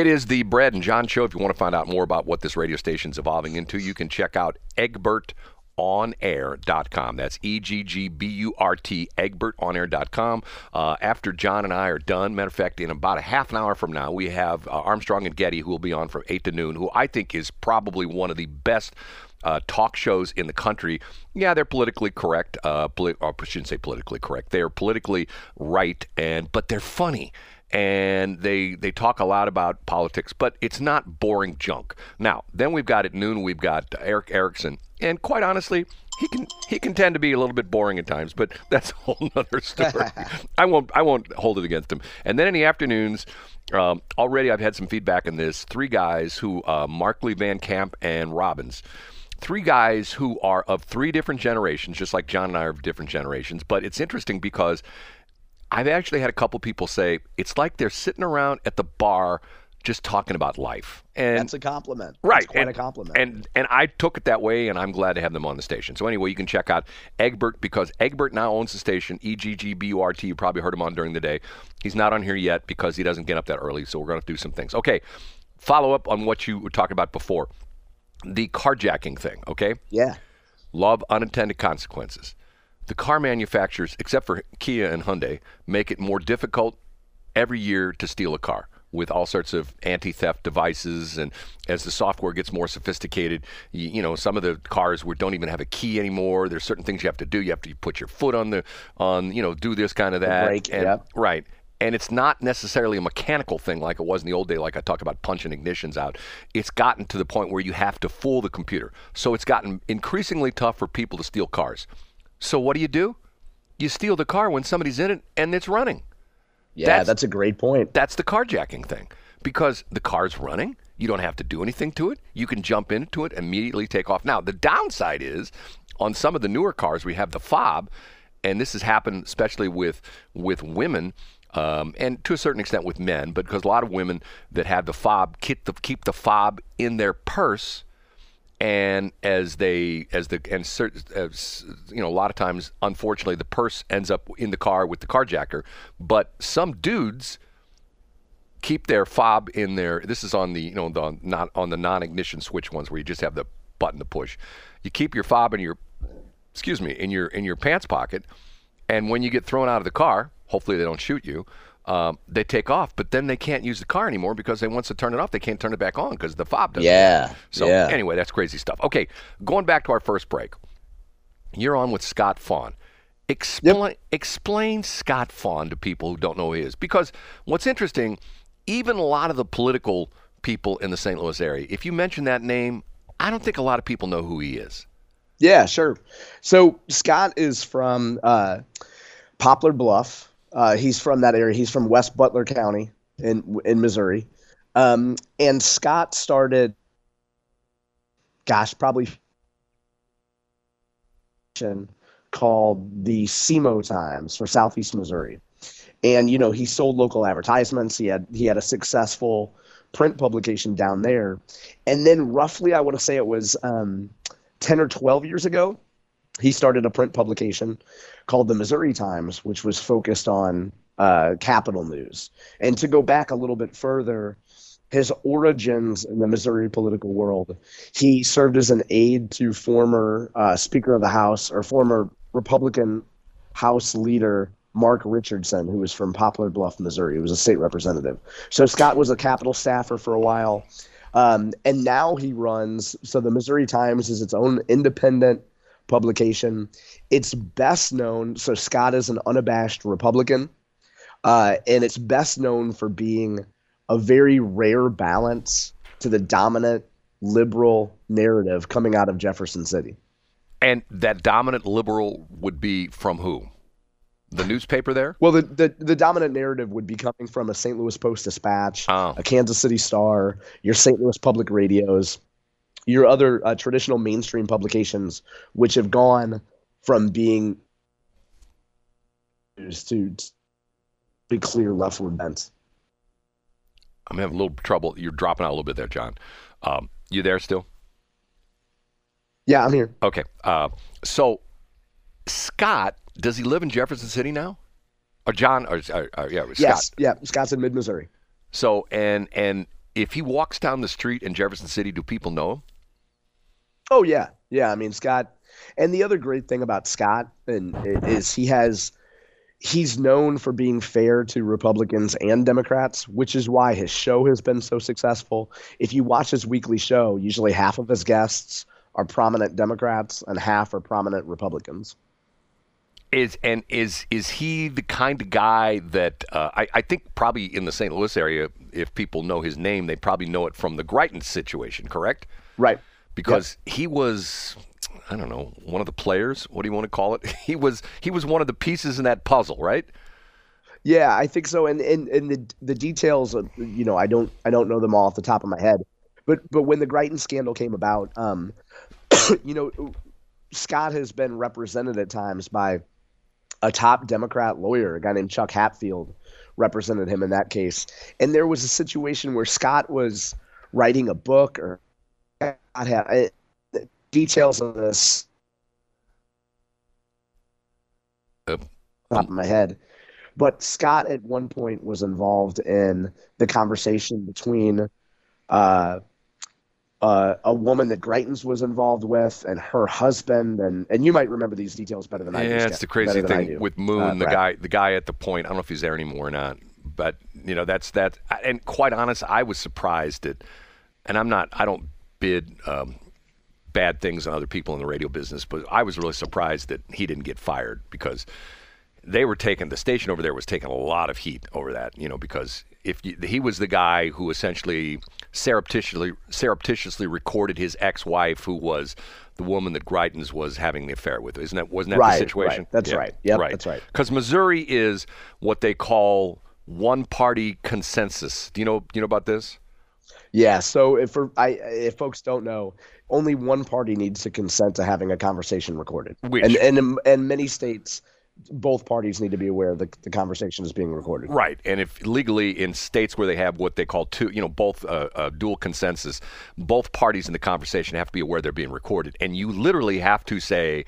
It is the Brad and John show. If you want to find out more about what this radio station is evolving into, you can check out eggburtonair.com. That's E G G B U R T, eggburtonair.com. Uh, after John and I are done, matter of fact, in about a half an hour from now, we have uh, Armstrong and Getty, who will be on from 8 to noon, who I think is probably one of the best uh, talk shows in the country. Yeah, they're politically correct. Uh, or I shouldn't say politically correct. They're politically right, and but they're funny. And they they talk a lot about politics, but it's not boring junk. Now, then we've got at noon we've got Erick Erickson, and quite honestly, he can he can tend to be a little bit boring at times, but that's a whole other story. I won't I won't hold it against him. And then in the afternoons, um, already I've had some feedback on this. Three guys who uh, Markley Van Camp and Robbins three guys who are of three different generations, just like John and I are of different generations. But it's interesting because I've actually had a couple people say it's like they're sitting around at the bar just talking about life. And That's a compliment. Right. That's quite and, a compliment. And and I took it that way and I'm glad to have them on the station. So anyway, you can check out Eggburt because Eggburt now owns the station, E G G B U R T. You probably heard him on during the day. He's not on here yet because he doesn't get up that early, so we're gonna do some things. Okay. Follow up on what you were talking about before. The carjacking thing, okay? yeah. love unintended consequences. The car manufacturers, except for Kia and Hyundai, make it more difficult every year to steal a car with all sorts of anti-theft devices. And as the software gets more sophisticated you, you know some of the cars where don't even have a key anymore there's certain things you have to do. You have to put your foot on the on you know do this kind of that. brake, and, right. And it's not necessarily a mechanical thing like it was in the old day like i talked about punching ignitions out. It's gotten to the point where you have to fool the computer. So it's gotten increasingly tough for people to steal cars so what do you do? You steal the car when somebody's in it and it's running. Yeah, That's- that's, a great point. that's the carjacking thing. Because the car's running you don't have to do anything to it. You can jump into it immediately take off. Now the downside is on some of the newer cars we have the fob and this has happened especially with with women um, and to a certain extent with men but because a lot of women that have the fob keep the, keep the fob in their purse and as they as the and as, you know a lot of times unfortunately the purse ends up in the car with the carjacker. But some dudes keep their fob in their this is on the you know the not on the non-ignition switch ones where you just have the button to push. You keep your fob in your excuse me in your in your pants pocket and when you get thrown out of the car hopefully they don't shoot you um, they take off but then they can't use the car anymore because they once to turn it off they can't turn it back on because the fob doesn't Yeah. so yeah. anyway, that's crazy stuff. Okay, going back to our first break. You're on with Scott Faughn. Explain explain Scott Faughn to people who don't know who he is. Because what's interesting, even a lot of the political people in the St. Louis area, if you mention that name, I don't think a lot of people know who he is. Yeah, sure. So Scott is from uh, Poplar Bluff. Uh, he's from that area. He's from West Butler County in in Missouri. Um, and Scott started, gosh, probably called the SEMO Times for Southeast Missouri. And you know, he sold local advertisements. He had he had a successful print publication down there. And then roughly, I want to say it was um, 10 or 12 years ago, he started a print publication called the Missouri Times, which was focused on uh, capital news. And to go back a little bit further, his origins in the Missouri political world, he served as an aide to former uh, Speaker of the House or former Republican House leader Mark Richardson, who was from Poplar Bluff, Missouri. He was a state representative. So Scott was a Capitol staffer for a while. Um, and now he runs, so the Missouri Times is its own independent publication. It's best known, so Scott is an unabashed Republican, uh, and it's best known for being a very rare balance to the dominant liberal narrative coming out of Jefferson City. And that dominant liberal would be from who? The newspaper there? Well, the, the, the dominant narrative would be coming from a St. Louis Post Dispatch, Oh. a Kansas City Star, your St. Louis Public Radios, your other uh, traditional mainstream publications, which have gone from being to be clear leftward bent. I'm having a little trouble. You're dropping out a little bit there, John. Um, you there still? Yeah, I'm here. Okay. Uh, so, Scott, does he live in Jefferson City now? Or John? Or, or, or yeah, Scott. Yes, yeah, Scott's in mid Missouri. So, and and if he walks down the street in Jefferson City, do people know him? Oh yeah, yeah. I mean Scott, and the other great thing about Scott and is he has he's known for being fair to Republicans and Democrats, which is why his show has been so successful. If you watch his weekly show, usually half of his guests are prominent Democrats and half are prominent Republicans. Is and is is he the kind of guy that uh, I, I think probably in the St. Louis area, if people know his name, they probably know it from the Greitens situation, correct? Right. Because yep. he was I don't know, one of the players. What do you want to call it? He was he was one of the pieces in that puzzle, right? Yeah, I think so. And and, and the the details, of, you know, I don't I don't know them all off the top of my head. But but when the Greitens scandal came about, um, you know, Scott has been represented at times by a top Democrat lawyer, a guy named Chuck Hatfield, represented him in that case. And there was a situation where Scott was writing a book or had details of this uh, top of my head. But Scott at one point was involved in the conversation between uh, uh, a woman that Greitens was involved with and her husband, and and you might remember these details better than yeah, I do. Yeah, it's the crazy thing with Moon, uh, the guy, the guy at the point. I don't know if he's there anymore or not, but you know that's that. And quite honest, I was surprised at, and I'm not, I don't bid um, bad things on other people in the radio business, but I was really surprised that he didn't get fired because they were taking the station over there was taking a lot of heat over that, you know, because if you, he was the guy who essentially surreptitiously surreptitiously recorded his ex-wife, who was the woman that Greitens was having the affair with, isn't that wasn't that right, the situation? Right. That's yeah. right. Yep, right. That's right. Because Missouri is what they call one-party consensus. Do you know? Do you know about this? Yeah. So if for, I if folks don't know, only one party needs to consent to having a conversation recorded. Which, and and in many states both parties need to be aware that the conversation is being recorded. Right, and if legally in states where they have what they call two, you know, both uh, uh, dual consensus, both parties in the conversation have to be aware they're being recorded, and you literally have to say,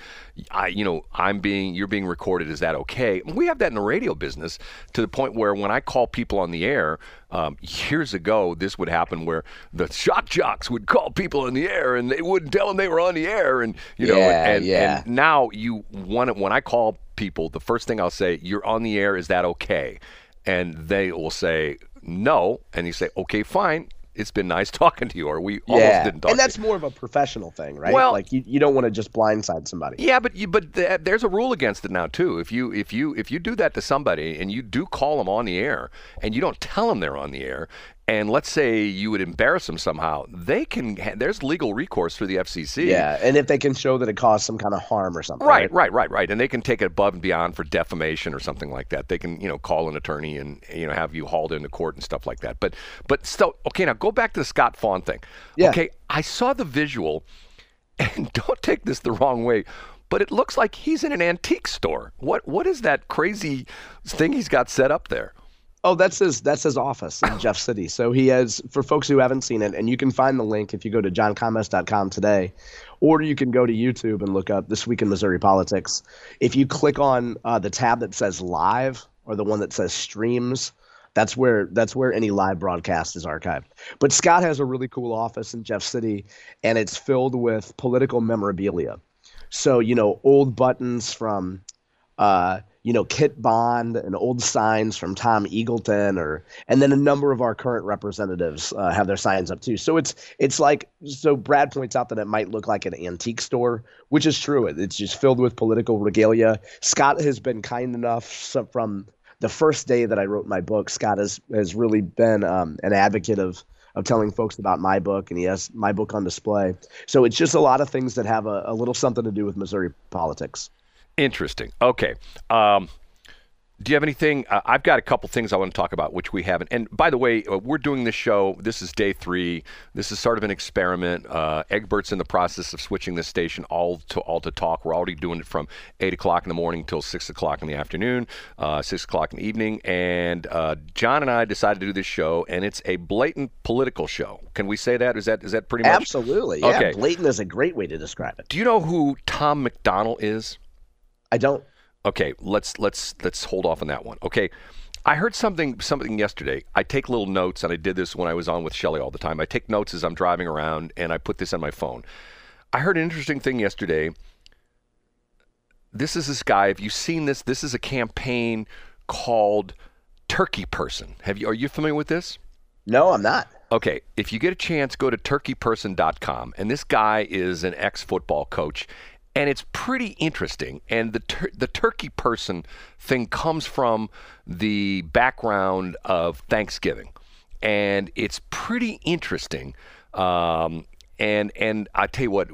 I, you know, I'm being, you're being recorded. Is that okay? We have that in the radio business to the point where when I call people on the air, um, years ago, this would happen where the shock jocks would call people on the air and they wouldn't tell them they were on the air, and you know, yeah, and, yeah. and now you want it when I call people, the first thing I'll say, "You're on the air. Is that okay?" And they will say no, and you say, "Okay, fine." It's been nice talking to you, or we almost yeah. didn't talk. And that's more of a professional thing, right? Well, like you, you don't want to just blindside somebody. Yeah, but you, but th- there's a rule against it now too. If you if you if you do that to somebody and you do call them on the air and you don't tell them they're on the air and let's say you would embarrass them somehow, they can. There's legal recourse through the FCC. Yeah, and if they can show that it caused some kind of harm or something. Right, right, right, right, and they can take it above and beyond for defamation or something like that. They can, you know, call an attorney and you know have you hauled into court and stuff like that. But, but still, okay. Now go back to the Scott Faughn thing. Yeah. Okay, I saw the visual, and don't take this the wrong way but it looks like he's in an antique store. What what is that crazy thing he's got set up there? Oh, that's his that's his office in Jeff City. So he has for folks who haven't seen it, and you can find the link if you go to johncommerce.com today, or you can go to YouTube and look up this week in Missouri politics. If you click on uh, the tab that says live or the one that says streams, that's where that's where any live broadcast is archived. But Scott has a really cool office in Jeff City, and it's filled with political memorabilia. So you know, old buttons from. Uh, you know, Kit Bond and old signs from Tom Eagleton, or and then a number of our current representatives uh, have their signs up too. So it's it's like so. Brad points out that it might look like an antique store, which is true. It's just filled with political regalia. Scott has been kind enough from the first day that I wrote my book. Scott has has really been um, an advocate of of telling folks about my book, and he has my book on display. So it's just a lot of things that have a, a little something to do with Missouri politics. Interesting. Okay. Um, do you have anything? Uh, I've got a couple things I want to talk about, which we haven't. And by the way, uh, we're doing this show. This is day three. This is sort of an experiment. Uh, Eggburt's in the process of switching this station all to all to talk. We're already doing it from eight o'clock in the morning till six o'clock in the afternoon, uh, six o'clock in the evening. And uh, John and I decided to do this show, and it's a blatant political show. Can we say that? Is that is that pretty much? Absolutely. Yeah. Okay. Blatant is a great way to describe it. Do you know who Tom MacDonald is? I don't. Okay, let's let's let's hold off on that one. Okay, I heard something something yesterday. I take little notes, and I did this when I was on with Shelly all the time. I take notes as I'm driving around, and I put this on my phone. I heard an interesting thing yesterday. This is this guy. Have you seen this? This is a campaign called Turkey Person. Have you? Are you familiar with this? No, I'm not. Okay, if you get a chance, go to turkeyperson.com. And this guy is an ex football coach. And it's pretty interesting. And the, tur- the turkey person thing comes from the background of Thanksgiving. And it's pretty interesting. Um, and and I tell you what,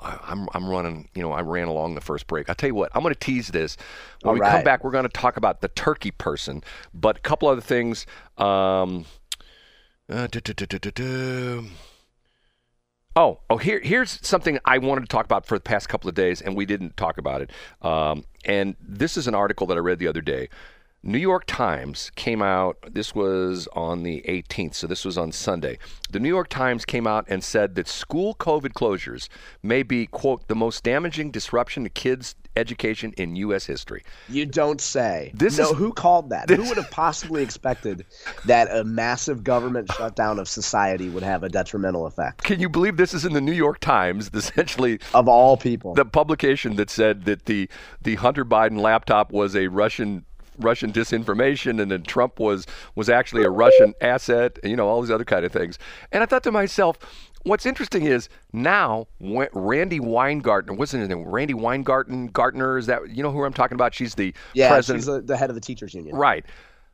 I'm I'm running. You know, I ran along the first break. I tell you what, I'm going to tease this. When All we right. come back, we're going to talk about the turkey person, but a couple other things. Um, uh, Oh, oh, here, here's something I wanted to talk about for the past couple of days, and we didn't talk about it. Um, and this is an article that I read the other day. New York Times came out, this was on the 18th, so this was on Sunday. The New York Times came out and said that school COVID closures may be, quote, the most damaging disruption to kids' education in U.S. history. You don't say. This no, is- who called that? Who would have possibly expected that a massive government shutdown of society would have a detrimental effect? Can you believe this is in the New York Times, essentially Of all people. the publication that said that the the Hunter Biden laptop was a Russian Russian disinformation, and then Trump was was actually a Russian asset. You know all these other kind of things. And I thought to myself, what's interesting is now Randi Weingartner, what's his name? Randi Weingarten Gartner is that you know who I'm talking about? She's the yeah, president. she's the, the head of the teachers union. Right.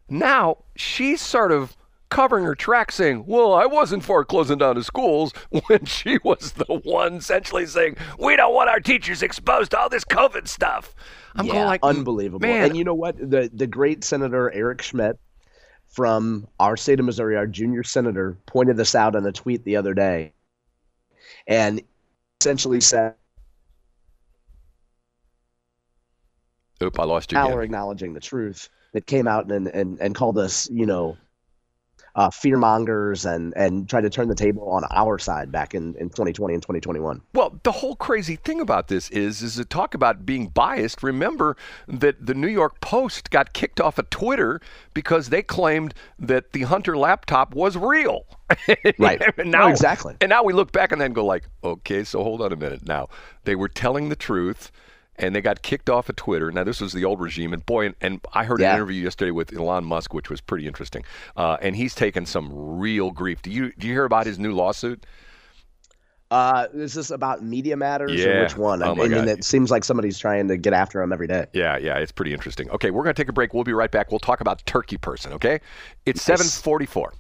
Now she's sort of covering her tracks saying, Well, I wasn't for closing down the schools when she was the one essentially saying, We don't want our teachers exposed to all this COVID stuff. I'm yeah, going like mm, unbelievable. Man, And you know what? The the great Senator Eric Schmitt from our state of Missouri, our junior senator, pointed this out in a tweet the other day, and essentially said, Oop, I lost you now we're acknowledging the truth that came out and and, and called us, you know, uh, fear mongers and and try to turn the table on our side back in, in 2020 and 2021. Well, the whole crazy thing about this is, is to talk about being biased. Remember that the New York Post got kicked off of Twitter because they claimed that the Hunter laptop was real. Right. and No, now, exactly. And now we look back and then go like, okay, so hold on a minute. Now they were telling the truth. And they got kicked off of Twitter. Now this was the old regime, and boy, and, and I heard Yeah. an interview yesterday with Elon Musk, which was pretty interesting. Uh, and he's taken some real grief. Do you do you hear about his new lawsuit? Uh, is this about Media Matters Yeah. or which one? Oh I, mean, God. it seems like somebody's trying to get after him every day. Yeah, yeah, it's pretty interesting. Okay, we're going to take a break. We'll be right back. We'll talk about Turkey Person, okay? It's Nice. 744.